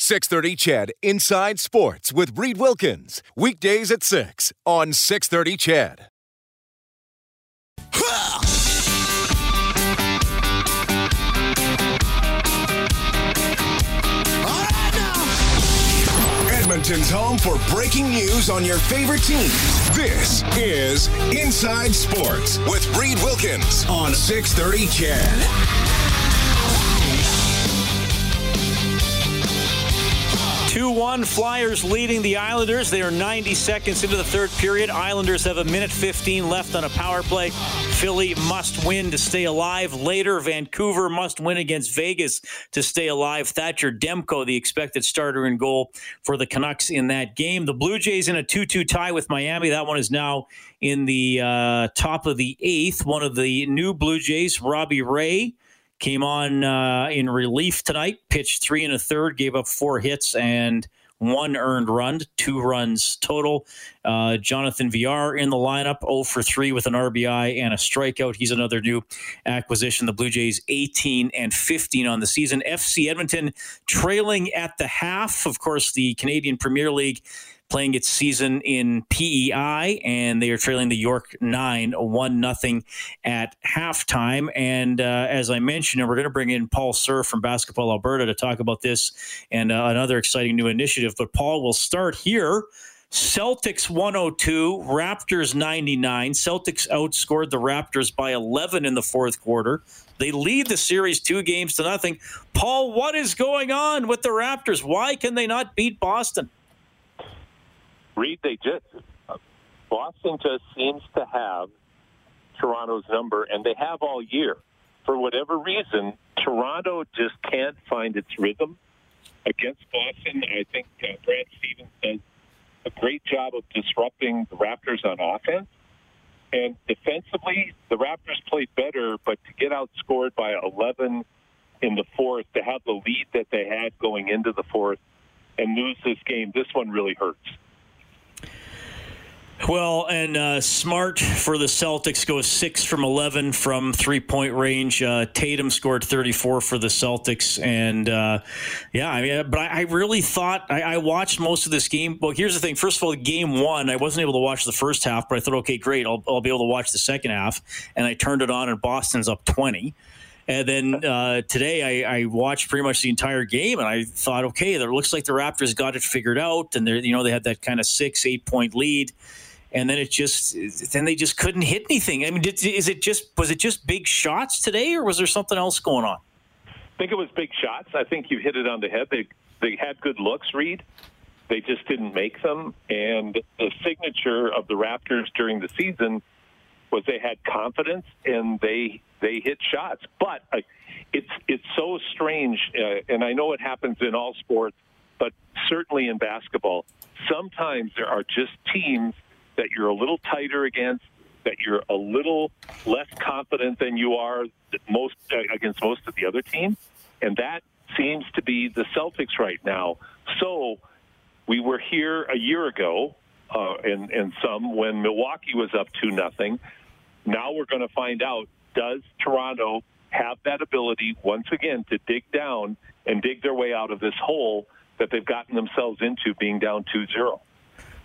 630 CHED Inside Sports with Reed Wilkins. Weekdays at 6 on 630 CHED. Edmonton's home for breaking news on your favorite teams. This is Inside Sports with Reed Wilkins on 630 CHED. 2 1 Flyers leading the Islanders. They are 90 seconds into the third period. Islanders have a minute 15 left on a power play. Philly must win to stay alive. Later, Vancouver must win against Vegas to stay alive. Thatcher Demko, the expected starter in goal for the Canucks in that game. The Blue Jays in a 2 2 tie with Miami. That one is now in the uh, top of the eighth. One of the new Blue Jays, Robbie Ray Came on uh, in relief tonight, pitched three and a third, gave up four hits and one earned run, two runs total. Uh, Jonathan Villar in the lineup, 0 for 3 with an RBI and a strikeout. He's another new acquisition. The Blue Jays 18 and 15 on the season. FC Edmonton trailing at the half. Of course, the Canadian Premier League playing its season in PEI, and they are trailing the York nine one nothing at halftime. And uh, as I mentioned, and we're going to bring in Paul Sir from Basketball Alberta to talk about this and uh, another exciting new initiative. But Paul, will start here. Celtics 102, Raptors 99. Celtics outscored the Raptors by 11 in the fourth quarter. They lead the series two games to nothing. Paul, what is going on with the Raptors? Why can they not beat Boston? Reed, they just Boston just seems to have Toronto's number, and they have all year. For whatever reason, Toronto just can't find its rhythm against Boston. I think uh, Brad Stevens does a great job of disrupting the Raptors on offense. And defensively, the Raptors played better, but to get outscored by 11 in the fourth, to have the lead that they had going into the fourth, and lose this game, this one really hurts. Well, and uh, Smart for the Celtics goes six from 11 from three point range. Uh, Tatum scored 34 for the Celtics. And uh, yeah, I mean, but I, I really thought I, I, watched most of this game. Well, here's the thing. First of all, game one, I wasn't able to watch the first half, but I thought, okay, great. I'll, I'll be able to watch the second half. And I turned it on, and Boston's up 20. And then uh, today I, I, watched pretty much the entire game, and I thought, okay, it looks like the Raptors got it figured out, and they you know they had that kind of six, eight point lead and then it just then they just couldn't hit anything. I mean, did, is it just was it just big shots today, or was there something else going on? I think it was big shots. I think you hit it on the head. They they had good looks, Reed. They just didn't make them. And the signature of the Raptors during the season was they had confidence and they they hit shots. But uh, it's it's so strange, uh, and I know it happens in all sports, but certainly in basketball. Sometimes there are just teams that you're a little tighter against, that you're a little less confident than you are most uh, against most of the other teams, and that seems to be the Celtics right now. So we were here a year ago, uh, and and some when Milwaukee was up to nothing. Now we're going to find out: Does Toronto have that ability once again to dig down and dig their way out of this hole that they've gotten themselves into, being down 2-0?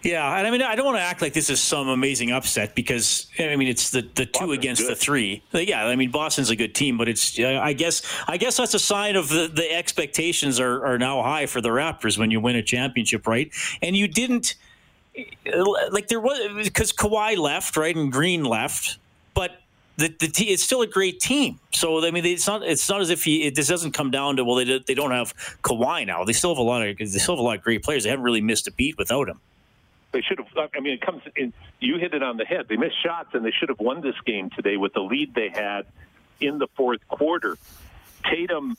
Yeah, and I mean, I don't want to act like this is some amazing upset because I mean, it's the, the two Boston's against good. the three. Yeah, I mean, Boston's a good team, but it's I guess I guess that's a sign of the, the expectations are, are now high for the Raptors when you win a championship, right? And you didn't like there was because Kawhi left, right, and Green left, but the, the t- it's still a great team. So I mean, it's not it's not as if he it, this doesn't come down to well they they don't have Kawhi now. They still have a lot of they still have a lot of great players. They haven't really missed a beat without him. They should have. I mean, it comes. In, you hit it on the head. They missed shots, and they should have won this game today with the lead they had in the fourth quarter. Tatum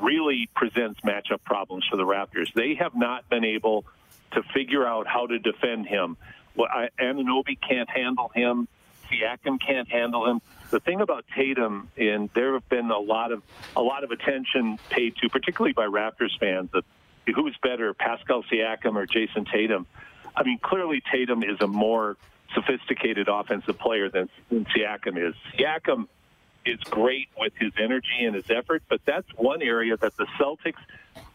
really presents matchup problems for the Raptors. They have not been able to figure out how to defend him. Well, I, Anunoby can't handle him. Siakam can't handle him. The thing about Tatum, and there have been a lot of a lot of attention paid to, particularly by Raptors fans, of who's better, Pascal Siakam or Jayson Tatum. I mean, clearly Tatum is a more sophisticated offensive player than, than Siakam is. Siakam is great with his energy and his effort, but that's one area that the Celtics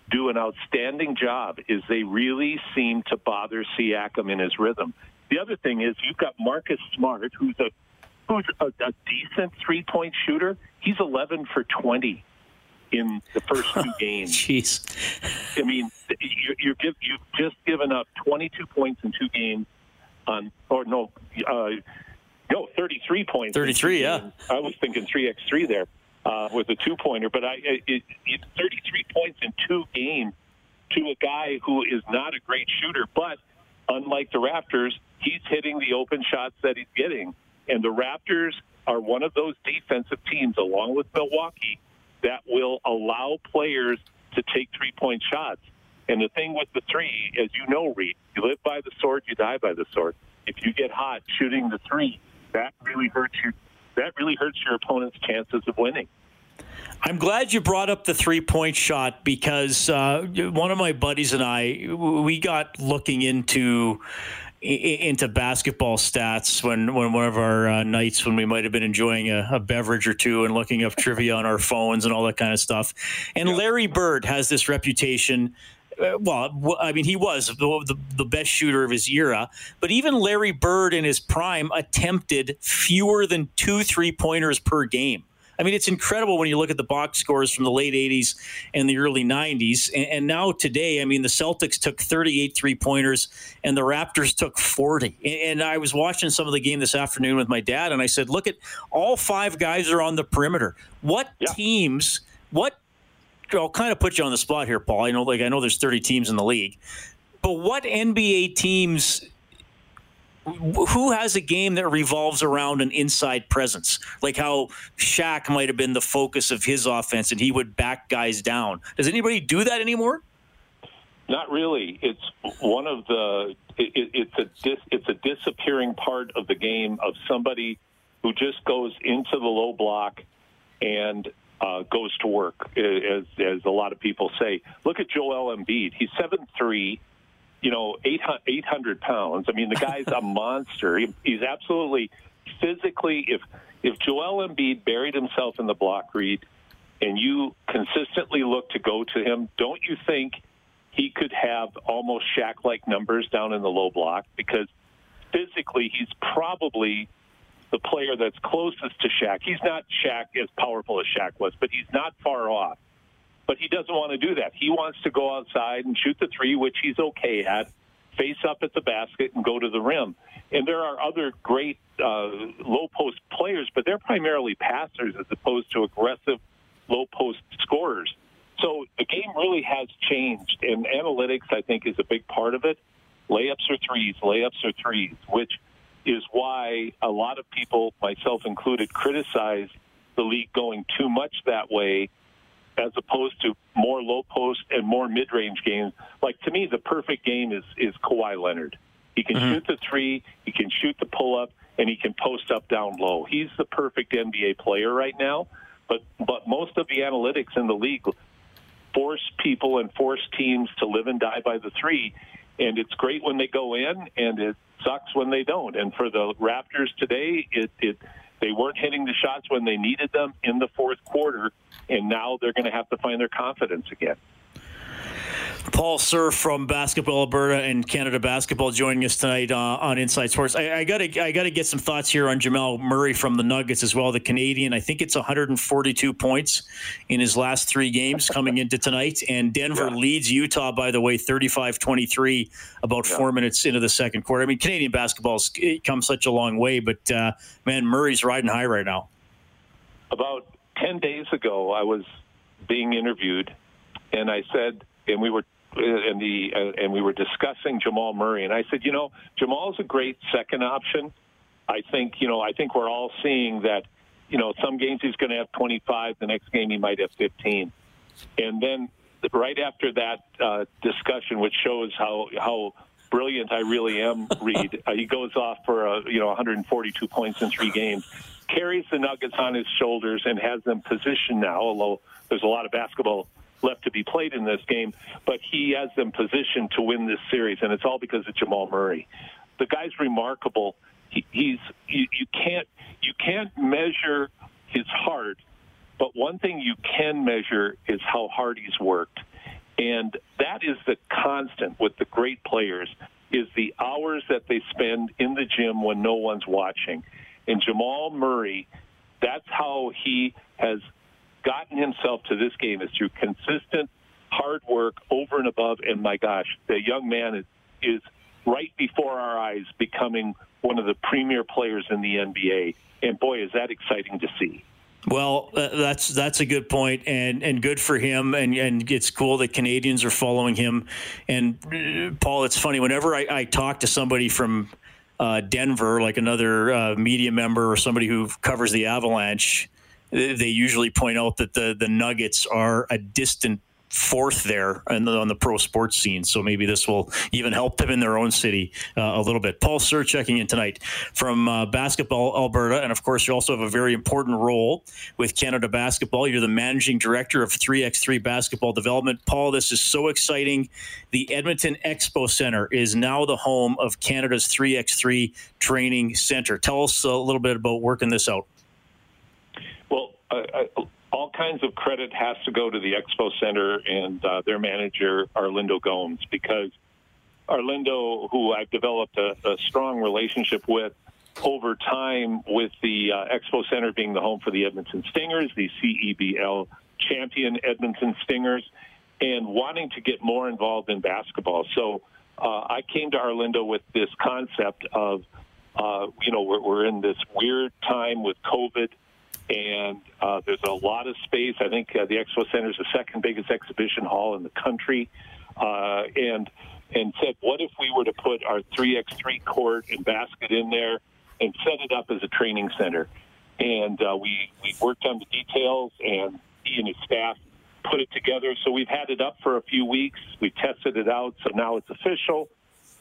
do an outstanding job is they really seem to bother Siakam in his rhythm. The other thing is you've got Marcus Smart, who's a who's a, a decent three point shooter. He's 11 for 20 in the first two games. Jeez. I mean, you, you give you've just given up 22 points in two games on, or no, uh, no, 33 points. 33, yeah. Games. I was thinking 3x3 there uh, with a two pointer, but I it, it, 33 points in two games to a guy who is not a great shooter, but unlike the Raptors, he's hitting the open shots that he's getting. And the Raptors are one of those defensive teams, along with Milwaukee, that will allow players to take three point shots. And the thing with the three, as you know, Reed, you live by the sword, you die by the sword. If you get hot shooting the three, that really hurts you. That really hurts your opponent's chances of winning. I'm glad you brought up the three point shot because uh, one of my buddies and I we got looking into into basketball stats when, when one of our uh, nights when we might have been enjoying a, a, beverage or two and looking up trivia on our phones and all that kind of stuff. And Larry Bird has this reputation. Uh, well, I mean, he was the, the, the best shooter of his era, but even Larry Bird in his prime attempted fewer than two three pointers per game. I mean, it's incredible when you look at the box scores from the late 80s and the early 90s. And, and now today, I mean, the Celtics took 38 three pointers and the Raptors took 40. And, and I was watching some of the game this afternoon with my dad, and I said, look at all five guys are on the perimeter. What yeah. teams, what I'll kind of put you on the spot here, Paul. I know, like I know, there's 30 teams in the league, but what NBA teams who has a game that revolves around an inside presence, like how Shaq might have been the focus of his offense and he would back guys down? Does anybody do that anymore? Not really. It's one of the. It, it's a dis, it's a disappearing part of the game of somebody who just goes into the low block and uh, goes to work, as as a lot of people say. Look at Joel Embiid. He's seven three you know, 800 pounds. I mean, the guy's a monster. He, he's absolutely physically. If if Joel Embiid buried himself in the block, read and you consistently look to go to him, don't you think he could have almost Shaq-like numbers down in the low block? Because physically, he's probably the player that's closest to Shaq. He's not Shaq as powerful as Shaq was, but he's not far off but he doesn't want to do that. He wants to go outside and shoot the three, which he's okay at, face up at the basket and go to the rim. And there are other great uh, low post players, but they're primarily passers as opposed to aggressive low post scorers. So the game really has changed, and analytics, I think, is a big part of it. Layups or threes, layups or threes, which is why a lot of people, myself included, criticize the league going too much that way as opposed to more low post and more mid range games. Like to me, the perfect game is is Kawhi Leonard. He can mm-hmm. shoot the three, he can shoot the pull up, and he can post up down low. He's the perfect NBA player right now. But but most of the analytics in the league force people and force teams to live and die by the three. And it's great when they go in, and it sucks when they don't. And for the Raptors today, it, it they weren't hitting the shots when they needed them in the fourth quarter, and now they're going to have to find their confidence again. Paul Sir from Basketball Alberta and Canada Basketball joining us tonight uh, on Inside Sports. I, got to I got to get some thoughts here on Jamal Murray from the Nuggets as well. The Canadian, I think it's 142 points in his last three games coming into tonight, and Denver yeah. leads Utah by the way 35-23 about yeah. four minutes into the second quarter. I mean, Canadian basketball's come such a long way, but uh, man, Murray's riding high right now. About ten days ago, I was being interviewed, and I said and we were and the uh, and we were discussing Jamal Murray, and I said, you know, Jamal's a great second option. I think you know, I think we're all seeing that. You know, some games he's going to have 25. The next game he might have 15. And then right after that uh, discussion, which shows how how brilliant I really am, Reed, uh, he goes off for a, you know 142 points in three games, carries the Nuggets on his shoulders, and has them positioned now. Although there's a lot of basketball left to be played in this game, but he has them positioned to win this series, and it's all because of Jamal Murray. The guy's remarkable. He, he's you, you can't you can't measure his heart, but one thing you can measure is how hard he's worked. And that is the constant with the great players is the hours that they spend in the gym when no one's watching. And Jamal Murray, that's how he to this game is through consistent hard work over and above. And my gosh, the young man is, is right before our eyes becoming one of the premier players in the NBA. And boy, is that exciting to see. Well, uh, that's that's a good point, and and good for him, and and it's cool that Canadians are following him. And uh, Paul, it's funny whenever I, I talk to somebody from uh, Denver, like another uh, media member or somebody who covers the Avalanche, they usually point out that the the Nuggets are a distant fourth there on the, on the pro sports scene. So maybe this will even help them in their own city uh, a little bit. Paul Sir checking in tonight from uh, Basketball Alberta. And of course, you also have a very important role with Canada Basketball. You're the managing director of 3x3 Basketball Development. Paul, this is so exciting. The Edmonton Expo Center is now the home of Canada's 3x3 Training Center. Tell us a little bit about working this out. All kinds of credit has to go to the Expo Center and uh, their manager, Arlindo Gomes, because Arlindo, who I've developed a, a strong relationship with over time with the uh, Expo Center being the home for the Edmonton Stingers, the CEBL champion Edmonton Stingers, and wanting to get more involved in basketball. So uh, I came to Arlindo with this concept of, uh, you know, we're, we're in this weird time with COVID and uh, there's a lot of space. I think uh, the Expo Center is the second biggest exhibition hall in the country, uh, and and said, what if we were to put our 3x3 court and basket in there and set it up as a training center? And uh, we we worked on the details, and he and his staff put it together. So we've had it up for a few weeks. We tested it out, so now it's official.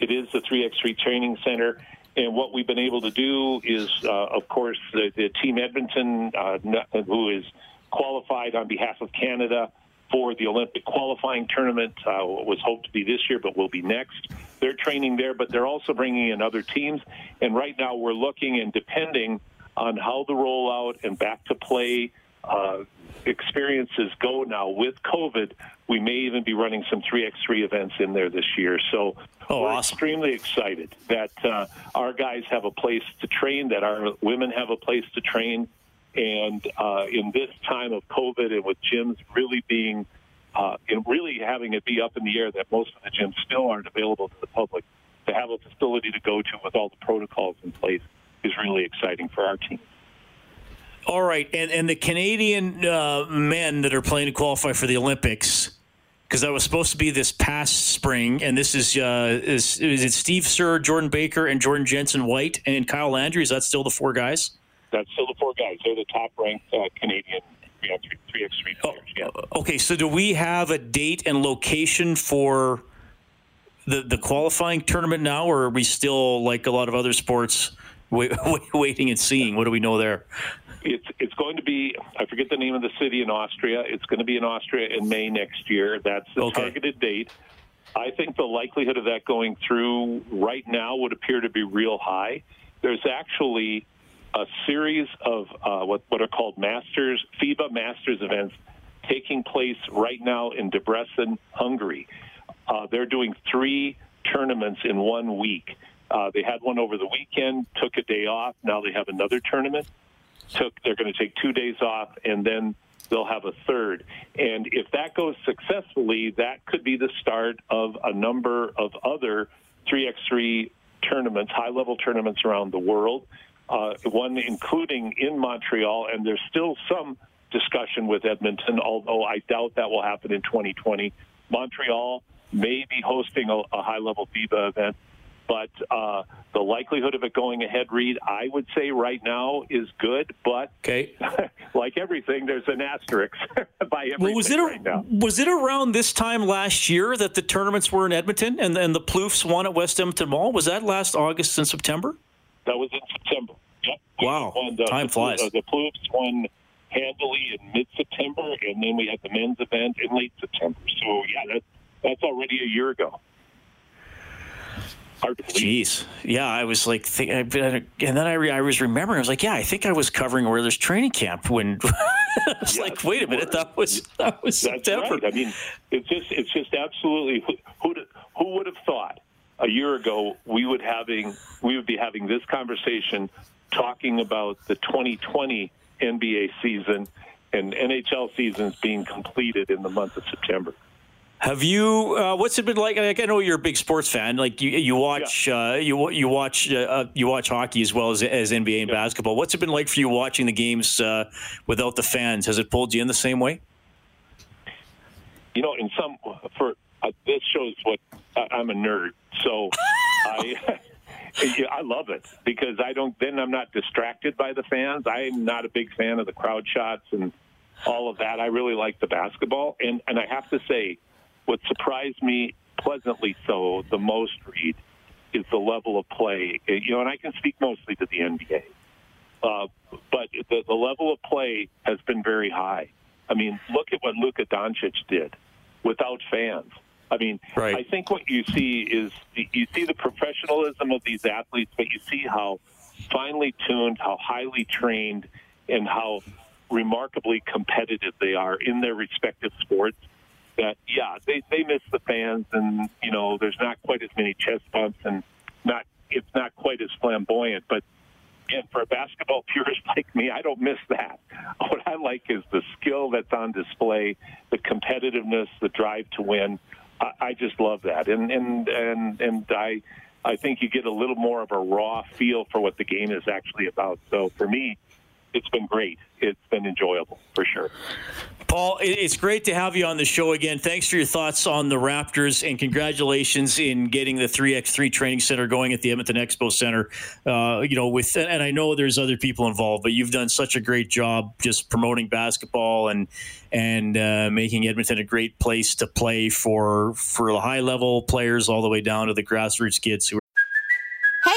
It is the 3x3 training center, and what we've been able to do is, uh, of course, the, the Team Edmonton, uh, who is qualified on behalf of Canada for the Olympic qualifying tournament, uh, was hoped to be this year, but will be next. They're training there, but they're also bringing in other teams. And right now, we're looking and depending on how the rollout and back to play uh, experiences go now with COVID, we may even be running some 3x3 events in there this year. So oh, we're awesome. extremely excited that uh, our guys have a place to train, that our women have a place to train. And uh, in this time of COVID and with gyms really being, uh, and really having it be up in the air that most of the gyms still aren't available to the public, to have a facility to go to with all the protocols in place is really exciting for our team. All right, and and the Canadian uh, men that are playing to qualify for the Olympics, because that was supposed to be this past spring, and this is uh, is is it Steve Sir, Jordan Baker, and Jordan Jensen Whyte, and Kyle Landry? Is that still the four guys? That's still the four guys. They're the top ranked uh, Canadian three x three players. Oh, yeah. Okay, so do we have a date and location for the the qualifying tournament now, or are we still like a lot of other sports? Wait, waiting and seeing. What do we know there? It's it's going to be I forget the name of the city in Austria. It's going to be in Austria in May next year. That's the okay. targeted date. I think the likelihood of that going through right now would appear to be real high. There's actually a series of uh, what what are called Masters FIBA Masters events taking place right now in Debrecen, Hungary. Uh, they're doing three tournaments in one week. Uh, they had one over the weekend, took a day off. Now they have another tournament took they're going to take two days off and then they'll have a third. And if that goes successfully, that could be the start of a number of other 3x3 tournaments, high level tournaments around the world, uh, one including in Montreal. And there's still some discussion with Edmonton, although I doubt that will happen in 2020. Montreal may be hosting a, a high level FIBA event but uh, the likelihood of it going ahead, Reed, I would say right now is good. But okay, like everything, there's an asterisk by everything well, was it right now. Was it around this time last year that the tournaments were in Edmonton and, and the Plouffes won at West Edmonton Mall? Was that last August and September? That was in September. Yep. Wow, the, time the, flies. The, the Plouffes won handily in mid-September, and then we had the men's event in late September. So yeah, that's that's already a year ago. Hard to believe. Jeez, yeah, I was like, think, and then I, re, I was remembering, I was like, yeah, I think I was covering Oilers training camp when I was Yeah, like, wait a minute, that was that was That's September. right. I mean, it's just it's just absolutely who who who would have thought a year ago we would having we would be having this conversation talking about the 2020 NBA season and NHL seasons being completed in the month of September. Have you? Uh, what's it been like? like? I know you're a big sports fan. Like you, you watch, uh, you you watch, uh, you watch hockey as well as as NBA and basketball. What's it been like for you watching the games uh, without the fans? Has it pulled you in the same way? You know, in some for uh, this shows what I, I'm a nerd, so I. Yeah, I love it because I don't. Then I'm not distracted by the fans. I'm not a big fan of the crowd shots and all of that. I really like the basketball, and and I have to say, what surprised me pleasantly so the most, Reed, is the level of play. You know, and I can speak mostly to the NBA, uh, but the, the level of play has been very high. I mean, look at what Luka Doncic did without fans. I mean, Right. I think what you see is you see the professionalism of these athletes, but you see how finely tuned, how highly trained, and how remarkably competitive they are in their respective sports. That yeah, they they miss the fans, and you know, there's not quite as many chest bumps, and not it's not quite as flamboyant, but and for a basketball purist like me, I don't miss that. What I like is the skill that's on display, the competitiveness, the drive to win. I, I just love that, and and and and I I think you get a little more of a raw feel for what the game is actually about. So for me, it's been great. It's been enjoyable for sure. Paul, it's great to have you on the show again. Thanks for your thoughts on the Raptors and congratulations in getting the 3x3 training center going at the Edmonton Expo Center. Uh, you know, with and I know there's other people involved, but you've done such a great job just promoting basketball and and uh, making Edmonton a great place to play for for the high level players all the way down to the grassroots kids who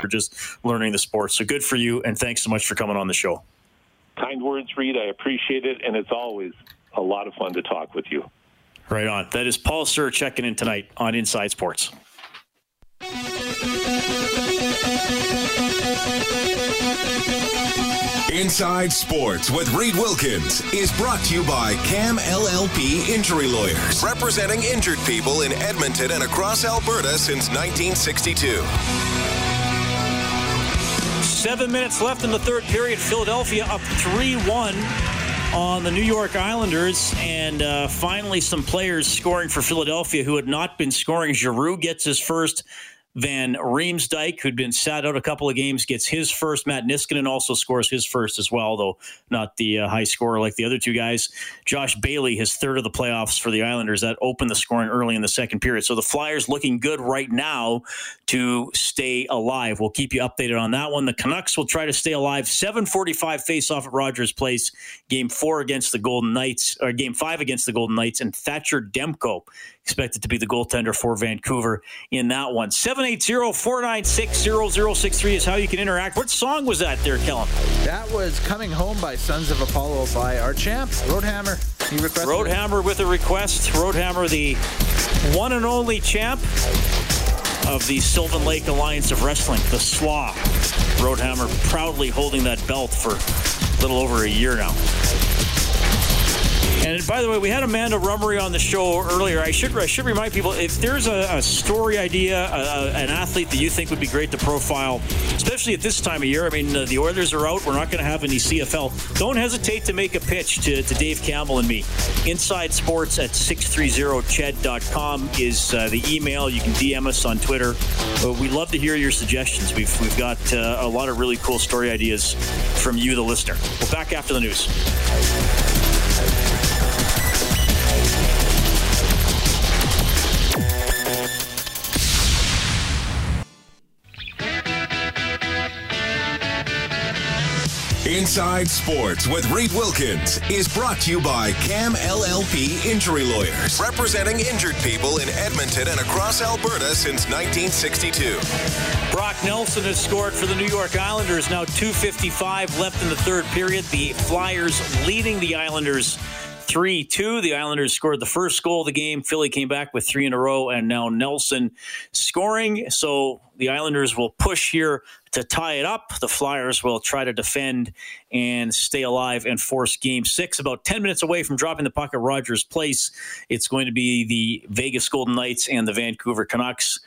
Are just learning the sport. So good for you, and thanks so much for coming on the show. Kind words, Reed. I appreciate it, and it's always a lot of fun to talk with you. Right on. That is Paul Sir checking in tonight on Inside Sports. Inside Sports with Reed Wilkins is brought to you by Cam LLP Injury Lawyers, representing injured people in Edmonton and across Alberta since 1962. Seven minutes left in the third period. Philadelphia up 3 1 on the New York Islanders. And uh, finally, some players scoring for Philadelphia who had not been scoring. Giroux gets his first. Van Riemsdyk, who'd been sat out a couple of games, gets his first. Matt Niskanen also scores his first as well, though not the uh, high scorer like the other two guys. Josh Bailey, his third of the playoffs for the Islanders, that opened the scoring early in the second period. So the Flyers looking good right now to stay alive. We'll keep you updated on that one. The Canucks will try to stay alive. 7:45 face-off at Rogers Place. Game four against the Golden Knights, or game five against the Golden Knights, and Thatcher Demko expected to be the goaltender for Vancouver in that one. 780-496-0063 is how you can interact. What song was that there, Kellen? That was Coming Home by Sons of Apollo by our champ, Roadhammer. He requested. Roadhammer with a request. Roadhammer, the one and only champ of the Sylvan Lake Alliance of Wrestling, the Slaw. Roadhammer proudly holding that belt for a little over a year now. And by the way, we had Amanda Rummery on the show earlier. I should I should remind people if there's a, a story idea, a, an athlete that you think would be great to profile, especially at this time of year. I mean, uh, the Oilers are out. We're not going to have any CFL. Don't hesitate to make a pitch to, to Dave Campbell and me. Inside Sports at 630ched.com is uh, the email. You can DM us on Twitter. Uh, we love to hear your suggestions. We've, we've got uh, a lot of really cool story ideas from you, the listener. We're back after the news. Inside Sports with Reed Wilkins is brought to you by Cam LLP Injury Lawyers, representing injured people in Edmonton and across Alberta since 1962. Brock Nelson has scored for the New York Islanders. Now 2.55 left in the third period. The Flyers leading the Islanders 3 2. The Islanders scored the first goal of the game. Philly came back with three in a row, and now Nelson scoring. So the Islanders will push here to tie it up. The Flyers will try to defend and stay alive and force game six. About 10 minutes away from dropping the puck at Rogers Place, it's going to be the Vegas Golden Knights and the Vancouver Canucks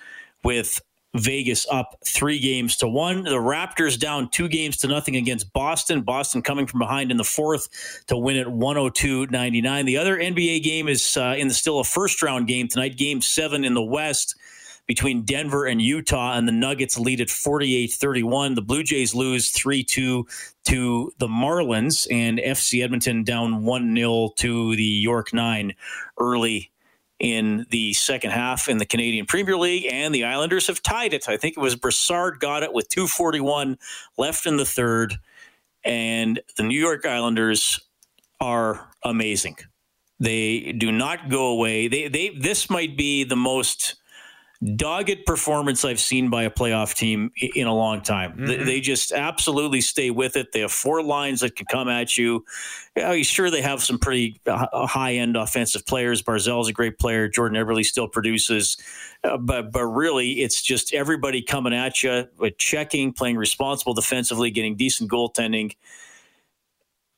with Vegas up three games to one. The Raptors down two games to nothing against Boston. Boston coming from behind in the fourth to win at 102 99. The other NBA game is uh, in the still a first round game tonight, game seven in the West between Denver and Utah, and the Nuggets lead at 48 31. The Blue Jays lose 3 2 to the Marlins, and FC Edmonton down 1 0 to the York Nine early in the second half in the Canadian Premier League, and the Islanders have tied it. I think it was Brassard got it with 241 left in the third, and the New York Islanders are amazing. They do not go away. They they this might be the most dogged performance I've seen by a playoff team in a long time. Mm-hmm. They just absolutely stay with it. They have four lines that can come at you. Sure, they have some pretty uh, high end offensive players. Barzal's a great player. Jordan Eberle still produces, uh, but but really, it's just everybody coming at you, with checking, playing responsible defensively, getting decent goaltending,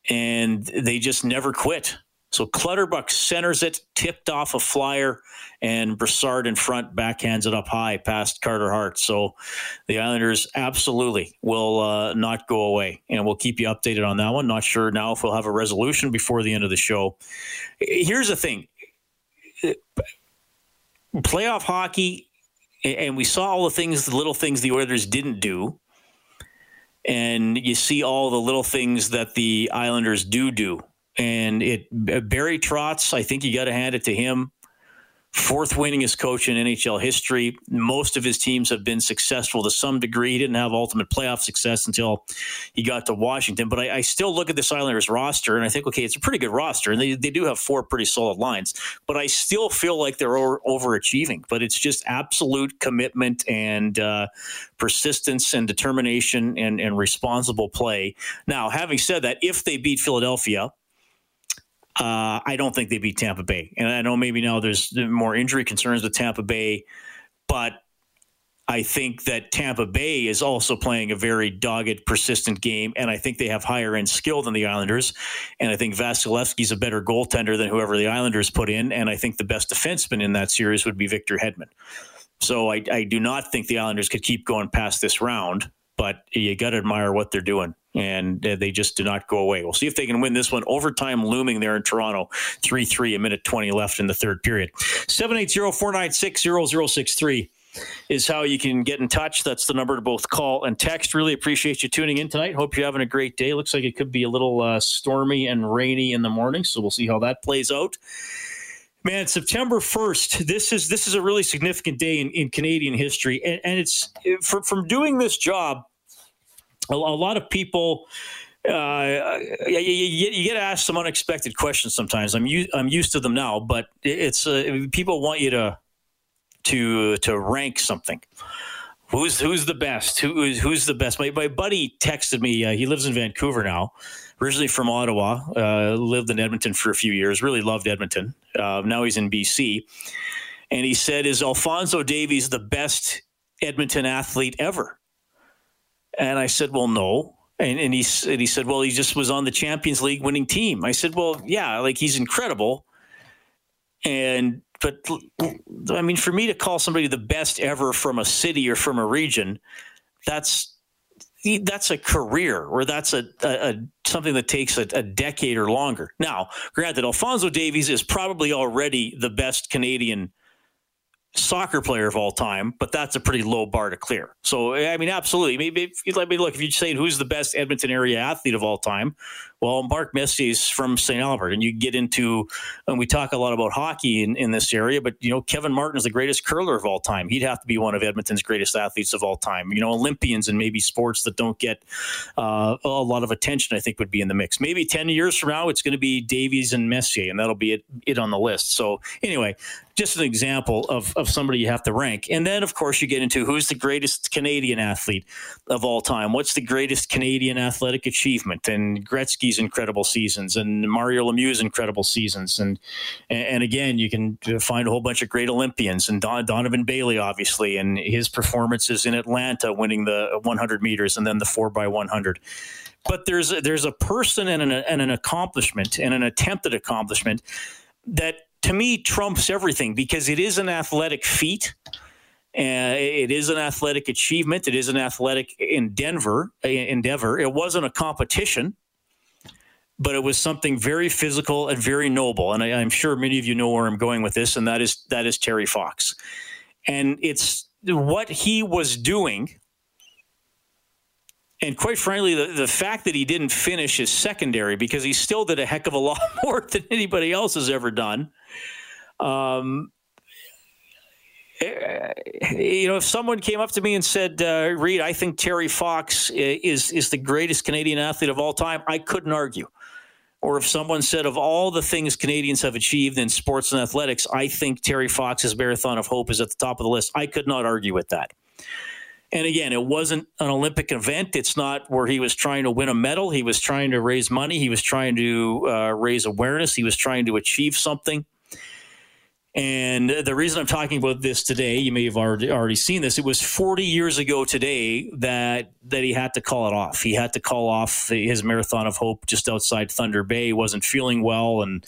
and they just never quit. So Clutterbuck centers it, tipped off a flyer, and Brassard in front backhands it up high past Carter Hart. So the Islanders absolutely will uh, not go away, and we'll keep you updated on that one. Not sure now if we'll have a resolution before the end of the show. Here's the thing playoff hockey, and we saw all the things, the little things the Oilers didn't do. And you see all the little things that the Islanders do do and it Barry Trotz, I think you got to hand it to him. Fourth winningest coach in NHL history. Most of his teams have been successful to some degree. He didn't have ultimate playoff success until he got to Washington. But I, I still look at this Islanders roster and I think, okay, it's a pretty good roster. And they, they do have four pretty solid lines. But I still feel like they're over, overachieving. But it's just absolute commitment and uh, persistence and determination and, and responsible play. Now, having said that, if they beat Philadelphia, uh, I don't think they beat Tampa Bay. And I know maybe now there's more injury concerns with Tampa Bay, but I think that Tampa Bay is also playing a very dogged, persistent game, and I think they have higher end skill than the Islanders. And I think Vasilevskiy's a better goaltender than whoever the Islanders put in. And I think the best defenseman in that series would be Victor Hedman. So I, I do not think the Islanders could keep going past this round, but you got to admire what they're doing and uh, they just do not go away. We'll see if they can win this one. Overtime looming there in Toronto. 3 3, a minute 20 left in the third period. 780 496 0063 is how you can get in touch. That's the number to both call and text. Really appreciate you tuning in tonight. Hope you're having a great day. Looks like it could be a little uh, stormy and rainy in the morning, so we'll see how that plays out. Man, September first. This is this is a really significant day in, in Canadian history, and, and it's from from doing this job a, a lot of people uh, you, you, get asked some unexpected questions sometimes. I'm u- I'm used to them now, but it's uh, people want you to to to rank something. Who's who's the best? Who is who's the best? My my buddy texted me. Uh, he lives in Vancouver now. Originally from Ottawa, uh, lived in Edmonton for a few years. Really loved Edmonton. Uh, now he's in BC, and he said, "Is Alfonso Davies the best Edmonton athlete ever?" And I said, Well, no. And, and he and he said, well, he just was on the Champions League winning team. I said, well, yeah, like he's incredible. And but I mean, for me to call somebody the best ever from a city or from a region, that's that's a career or that's a, a, a something that takes a, a, decade or longer. Now, granted, Alfonso Davies is probably already the best Canadian soccer player of all time, but that's a pretty low bar to clear. So, I mean, absolutely. Maybe if you let me look, if you say who's the best Edmonton area athlete of all time, well, Mark Messier's from St. Albert, and you get into, and we talk a lot about hockey in, in this area, but you know, Kevin Martin is the greatest curler of all time. He'd have to be one of Edmonton's greatest athletes of all time. You know, Olympians and maybe sports that don't get uh, a lot of attention, I think, would be in the mix. Maybe ten years from now, it's going to be Davies and Messier, and that'll be it, it on the list. So, anyway, just an example of, of somebody you have to rank. And then, of course, you get into who's the greatest Canadian athlete of all time. What's the greatest Canadian athletic achievement? And Incredible seasons, and Mario Lemieux's incredible seasons. And and again, you can find a whole bunch of great Olympians, and Don, Donovan Bailey, obviously, and his performances in Atlanta, winning the 100 meters and then the 4 by 100 but there's a, there's a person and an, and an accomplishment and an attempted accomplishment that to me trumps everything because it is an athletic feat. Uh, it is an athletic achievement. It is an athletic endeavor. Endeavor. It wasn't a competition, but it was something very physical and very noble. And I, I'm sure many of you know where I'm going with this, and that is that is Terry Fox. And it's what he was doing. And quite frankly, the, the fact that he didn't finish is secondary because he still did a heck of a lot more than anybody else has ever done. Um, you know, if someone came up to me and said, uh, "Reed, I think Terry Fox is is the greatest Canadian athlete of all time," I couldn't argue. Or if someone said, "Of all the things Canadians have achieved in sports and athletics, I think Terry Fox's Marathon of Hope is at the top of the list," I could not argue with that. And again, it wasn't an Olympic event. It's not where he was trying to win a medal. He was trying to raise money. He was trying to uh, raise awareness. He was trying to achieve something. And the reason I'm talking about this today, you may have already already seen this. It was 40 years ago today that that he had to call it off. He had to call off his marathon of hope just outside Thunder Bay. He wasn't feeling well, and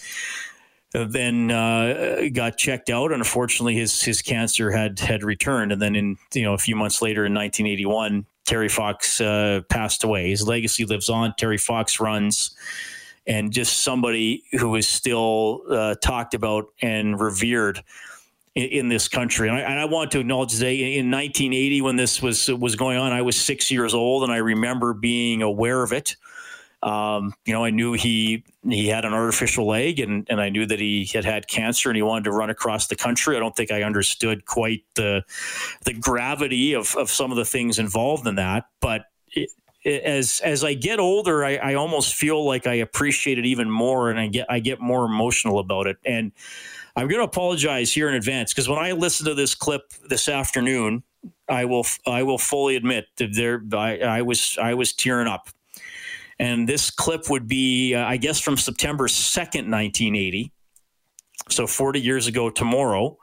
then uh, got checked out. Unfortunately, his his cancer had had returned. And then in you know a few months later, in 1981, Terry Fox uh, passed away. His legacy lives on. Terry Fox runs and just somebody who is still uh, talked about and revered in, in this country. And I, and I, want to acknowledge today in 1980 when this was was going on, I was six years old, and I remember being aware of it. Um, you know, I knew he he had an artificial leg, and and I knew that he had had cancer, and he wanted to run across the country. I don't think I understood quite the the gravity of of some of the things involved in that, but it, as as I get older, I, I almost feel like I appreciate it even more, and I get I get more emotional about it. And I'm going to apologize here in advance because when I listen to this clip this afternoon, I will I will fully admit that there I, I was I was tearing up. And this clip would be, uh, I guess, from September 2nd, 1980. So 40 years ago tomorrow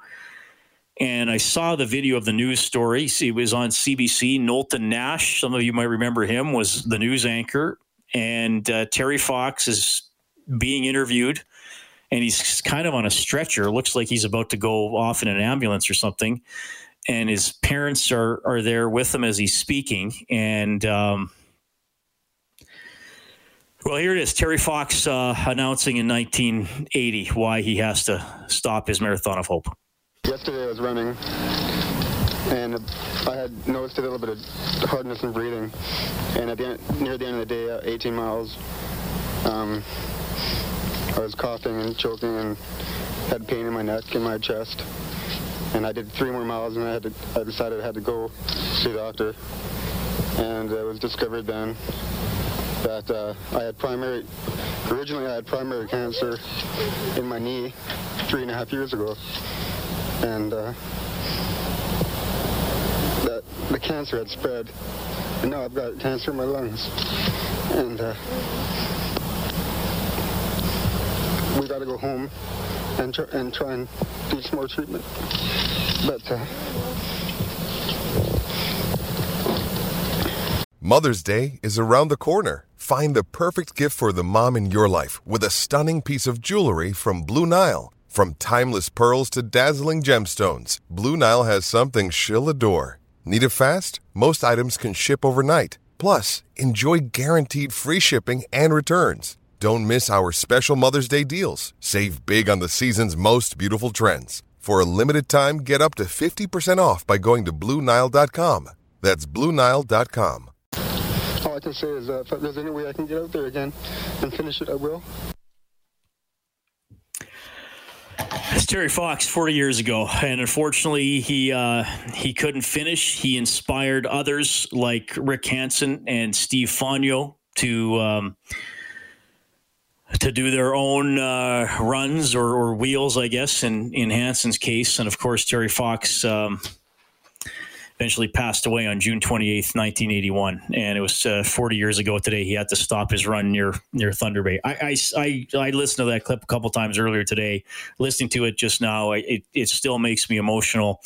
and I saw the video of the news story. It was on CBC. Knowlton Nash, some of you might remember him, was the news anchor, and uh, Terry Fox is being interviewed, and he's kind of on a stretcher. Looks like he's about to go off in an ambulance or something, and his parents are are there with him as he's speaking, and. Um, well, here it is. Terry Fox uh, announcing in 1980 why he has to stop his marathon of hope. Yesterday I was running and I had noticed a little bit of hardness in breathing. And at the end, near the end of the day, 18 miles, um, I was coughing and choking and had pain in my neck and my chest. And I did three more miles and I had to, I decided I had to go see the doctor. And it was discovered then that uh, I had primary, originally I had primary cancer in my knee three and a half years ago and uh, that the cancer had spread. And now I've got cancer in my lungs. And uh, we got to go home and, tr- and try and do some more treatment. But uh, Mother's Day is around the corner. Find the perfect gift for the mom in your life with a stunning piece of jewelry from Blue Nile. From timeless pearls to dazzling gemstones, Blue Nile has something she'll adore. Need it fast? Most items can ship overnight. Plus, enjoy guaranteed free shipping and returns. Don't miss our special Mother's Day deals. Save big on the season's most beautiful trends. For a limited time, get up to 50% off by going to BlueNile.com. That's BlueNile.com. All I can say is that if there's any way I can get out there again and finish it, I will. It's Terry Fox 40 years ago, and unfortunately, he uh, he couldn't finish. He inspired others like Rick Hansen and Steve Fonyo to um, to do their own uh, runs or, or, wheels, I guess. In in Hansen's case, and of course, Terry Fox. Um, eventually passed away on June 28th, 1981. And it was uh, 40 years ago today. He had to stop his run near near Thunder Bay. I, I, I, I listened to that clip a couple times earlier today. Listening to it just now, it, it still makes me emotional.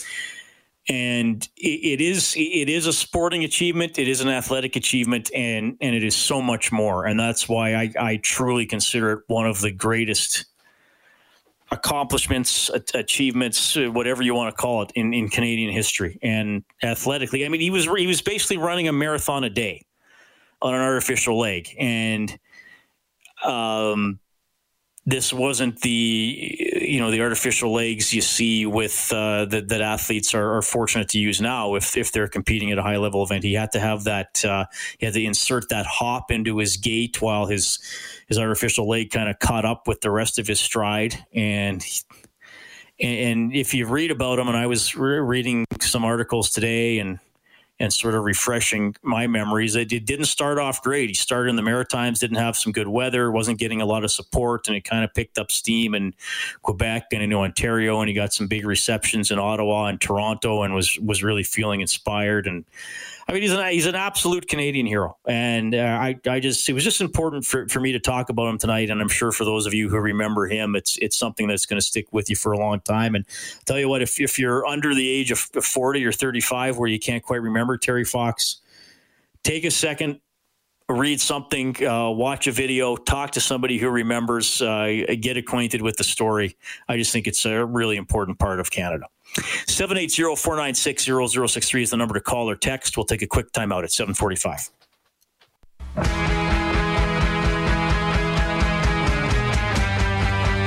And it, it is it is a sporting achievement. It is an athletic achievement, and and it is so much more. And that's why I, I truly consider it one of the greatest accomplishments, achievements, uh, whatever you want to call it, in, in Canadian history and athletically. I mean, he was he was basically running a marathon a day on an artificial leg, and um, this wasn't the you know the artificial legs you see with uh, that, that athletes are, are, fortunate to use now if if they're competing at a high level event. He had to have that. Uh, he had to insert that hop into his gait while his his artificial leg kind of caught up with the rest of his stride and. and if you read about him, and I was re- reading some articles today, and and sort of refreshing my memories. It, didn't start off great. He started in the Maritimes, didn't have some good weather, wasn't getting a lot of support, and it kind of picked up steam in Quebec and into Ontario, and he got some big receptions in Ottawa and Toronto, and was was really feeling inspired. And I mean, he's an he's an absolute Canadian hero, and uh, I I just it was just important for, for me to talk about him tonight, and I'm sure for those of you who remember him, it's it's something that's going to stick with you for a long time. And I'll tell you what, if if you're under the age of 40 or 35, where you can't quite remember Terry Fox, take a second, read something, uh, watch a video, talk to somebody who remembers, uh, get acquainted with the story. I just think it's a really important part of Canada. 780-496-0063 is the number to call or text. We'll take a quick timeout at 745.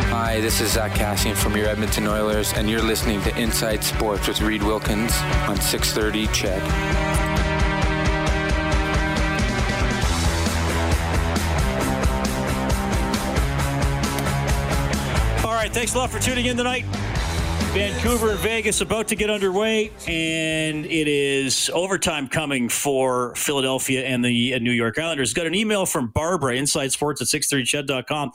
Hi, this is Zack Kassian from your Edmonton Oilers, and you're listening to Inside Sports with Reid Wilkins on 630 CHED. All right, thanks a lot for tuning in tonight. Vancouver and Vegas about to get underway, and it is overtime coming for Philadelphia and the New York Islanders. Got an email from Barbara, Inside Sports at 630ched.com.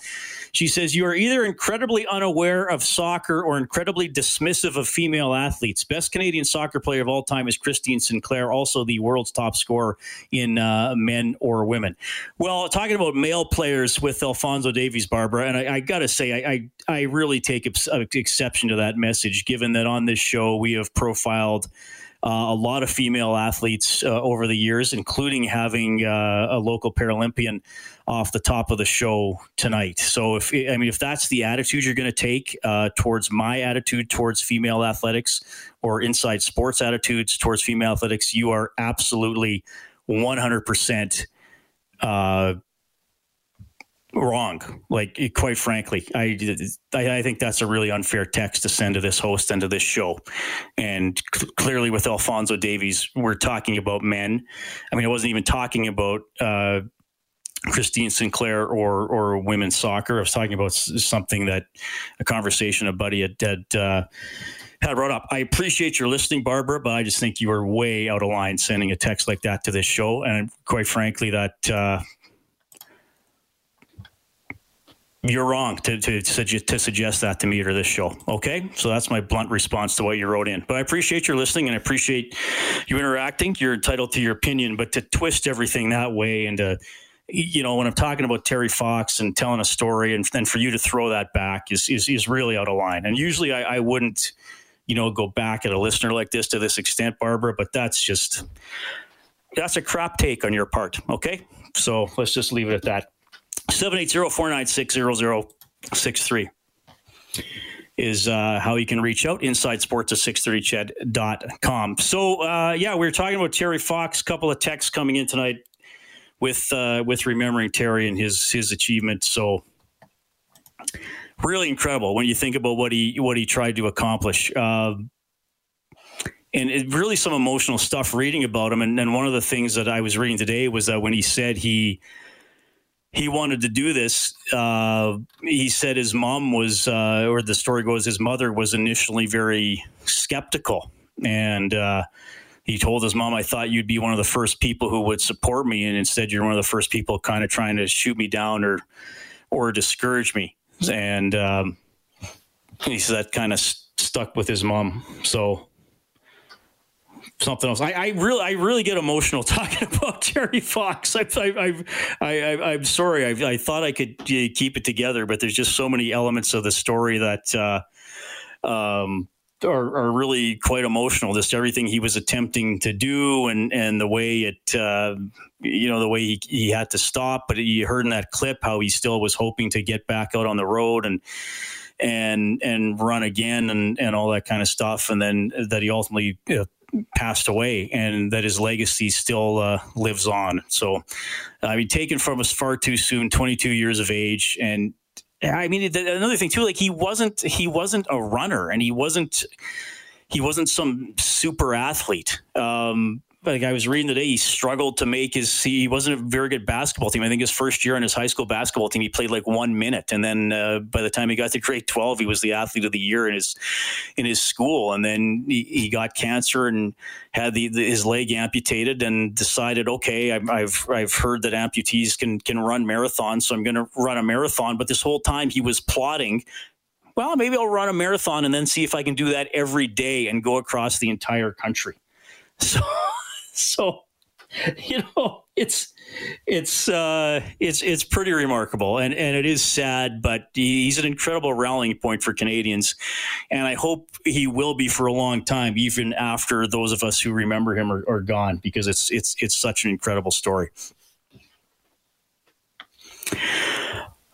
She says, You are either incredibly unaware of soccer or incredibly dismissive of female athletes. Best Canadian soccer player of all time is Christine Sinclair, also the world's top scorer in uh, men or women. Well, talking about male players with Alfonso Davies, Barbara, and I, I got to say, I, I, I, really take ex- exception to that message, given that on this show we have profiled. Uh, a lot of female athletes uh, over the years, including having uh, a local Paralympian off the top of the show tonight. So if I mean if that's the attitude you're going to take uh, towards my attitude towards female athletics or inside sports attitudes towards female athletics, you are absolutely 100 percent uh, wrong. Like quite frankly, I, I think that's a really unfair text to send to this host and to this show. And cl- clearly, with Alfonso Davies, we're talking about men. I mean, I wasn't even talking about. Uh, Christine Sinclair or or women's soccer. I was talking about something that a conversation a buddy had had, uh, had brought up. I appreciate your listening, Barbara, but I just think you are way out of line sending a text like that to this show. And quite frankly, that uh, you're wrong to, to, to suggest that to me or this show. Okay. So that's my blunt response to what you wrote in. But I appreciate your listening and I appreciate you interacting. You're entitled to your opinion, but to twist everything that way and to you know, when I'm talking about Terry Fox and telling a story, and then for you to throw that back is is, is really out of line. And usually, I, I wouldn't, you know, go back at a listener like this to this extent, Barbara. But that's just that's a crap take on your part. Okay, so let's just leave it at that. 780-496-0063 is uh, how you can reach out inside sports at 630ched.com. So, uh, yeah, we were talking about Terry Fox. Couple of texts coming in tonight with uh, with remembering Terry and his his achievements. So, really incredible when you think about what he what he tried to accomplish. Uh, and it, really some emotional stuff reading about him. And, and one of the things that I was reading today was that when he said he he wanted to do this. Uh, he said his mom was, uh, or the story goes, his mother was initially very skeptical. And uh, he told his mom, I thought you'd be one of the first people who would support me. And instead, you're one of the first people kind of trying to shoot me down or, or discourage me. And um, he said that kind of st- stuck with his mom. So, something else. I, I, really, I really get emotional talking about Terry Fox. I, I, I, am sorry. I, I, thought I could keep it together, but there's just so many elements of the story that uh, um, are, are, really quite emotional. Just everything he was attempting to do, and and the way it, uh, you know, the way he, he had to stop. But you heard in that clip how he still was hoping to get back out on the road and and and run again and and all that kind of stuff and then that he ultimately you know, passed away and that his legacy still uh, lives on. So, I mean, taken from us far too soon, 22 years of age. And I mean, the, another thing too, like he wasn't, he wasn't a runner and he wasn't, he wasn't some super athlete. Um, like I was reading today, he struggled to make his. He wasn't a very good basketball team. I think his first year on his high school basketball team, he played like one minute, and then uh, by the time he got to grade twelve, he was the athlete of the year in his in his school. And then he, he got cancer and had the, the, his leg amputated, and decided, okay, I've, I've I've heard that amputees can can run marathons, so I'm going to run a marathon. But this whole time, he was plotting well, maybe I'll run a marathon and then see if I can do that every day and go across the entire country. So so you know it's it's uh, it's it's pretty remarkable and and it is sad but he's an incredible rallying point for Canadians and I hope he will be for a long time even after those of us who remember him are, are gone because it's it's it's such an incredible story.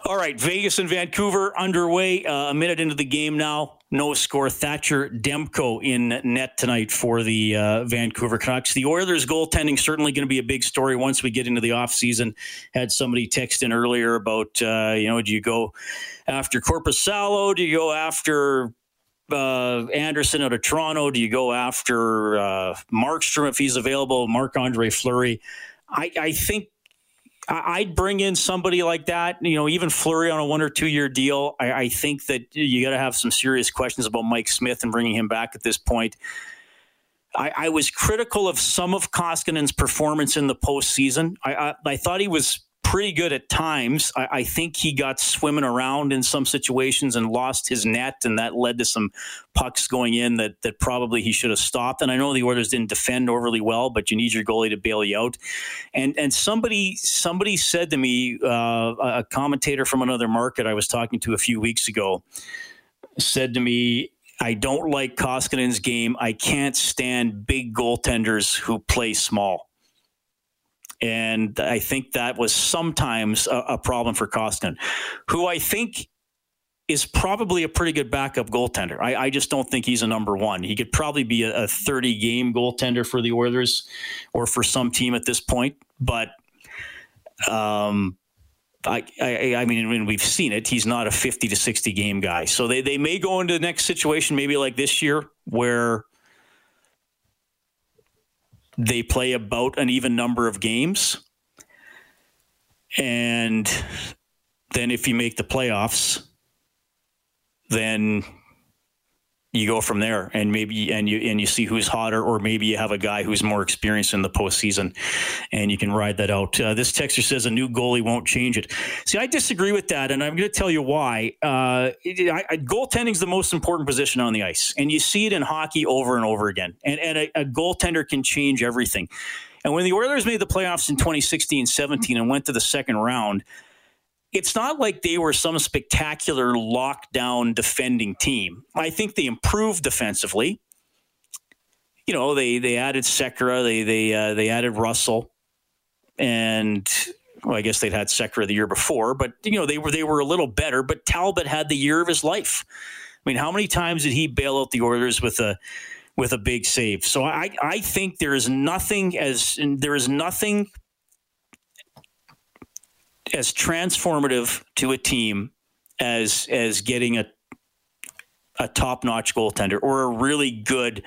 All right, Vegas and Vancouver underway. Uh, a minute into the game now. No score. Thatcher Demko in net tonight for the uh, Vancouver Canucks. The Oilers goaltending certainly going to be a big story once we get into the offseason. Had somebody text in earlier about, uh, you know, do you go after Korpisalo? Do you go after uh, Anderson out of Toronto? Do you go after uh, Markstrom if he's available? Marc Andre Fleury? I, I think I'd bring in somebody like that, you know, even Fleury on a one or two year deal. I, I think that you got to have some serious questions about Mike Smith and bringing him back at this point. I, I was critical of some of Koskinen's performance in the postseason. I, I, I thought he was pretty good at times. I, I, think he got swimming around in some situations and lost his net, and that led to some pucks going in that that probably he should have stopped. And I know the Oilers didn't defend overly well, but you need your goalie to bail you out. And and somebody somebody said to me, uh, a commentator from another market I was talking to a few weeks ago, said to me. I don't like Koskinen's game. I can't stand big goaltenders who play small. And I think that was sometimes a, a problem for Koskinen, who I think is probably a pretty good backup goaltender. I, I, just don't think he's a number one. He could probably be a, a 30 game goaltender for the Oilers or for some team at this point. But um, I, I, I mean, when we've seen it, he's not a 50 to 60 game guy. So they, they may go into the next situation, maybe like this year, where they play about an even number of games. And then if you make the playoffs, then you go from there and maybe and you and you see who's hotter or maybe you have a guy who's more experienced in the postseason and you can ride that out. Uh, this texter says a new goalie won't change it. See i disagree with that and i'm going to tell you why. Uh, goaltending is the most important position on the ice and you see it in hockey over and over again. And, and a, a goaltender can change everything. And when the oilers made the playoffs in 2016-17 and went to the second round it's not like they were some spectacular lockdown defending team. I think they improved defensively. you know, they they added Sekera, they they uh, they added Russell, and well, I guess they'd had Sekera the year before, but you know they were they were a little better. But Talbot had the year of his life. I mean, how many times did he bail out the Oilers with a with a big save? So I I think there is nothing as there is nothing as transformative to a team as as getting a a top notch goaltender or a really good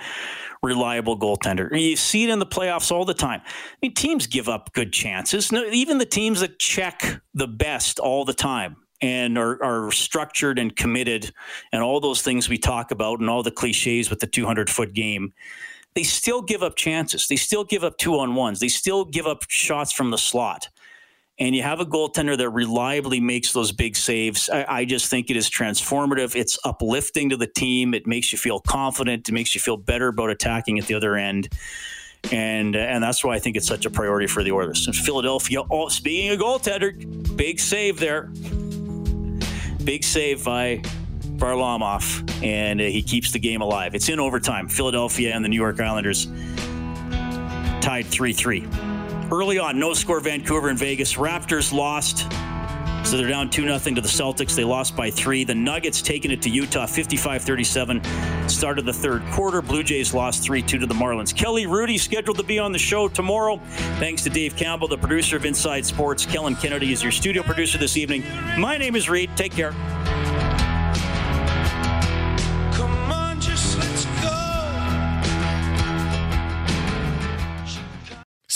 reliable goaltender. You see it in the playoffs all the time. I mean, teams give up good chances. No, even the teams that check the best all the time and are, are structured and committed and all those things we talk about and all the cliches with the 200 foot game, they still give up chances. They still give up two on ones. They still give up shots from the slot and you have a goaltender that reliably makes those big saves, I, I, just think it is transformative. It's uplifting to the team. It makes you feel confident. It makes you feel better about attacking at the other end. And and that's why I think it's such a priority for the Oilers. And Philadelphia, oh, speaking of goaltender, big save there. Big save by Varlamov, and uh, he keeps the game alive. It's in overtime. Philadelphia and the New York Islanders tied 3 3. Early on, no score Vancouver and Vegas. Raptors lost. So they're down 2 0 to the Celtics. They lost by three. The Nuggets taking it to Utah 55 37. Start of the third quarter. Blue Jays lost 3 2 to the Marlins. Kelly Hrudey scheduled to be on the show tomorrow. Thanks to Dave Campbell, the producer of Inside Sports. Kellen Kennedy is your studio producer this evening. My name is Reid. Take care.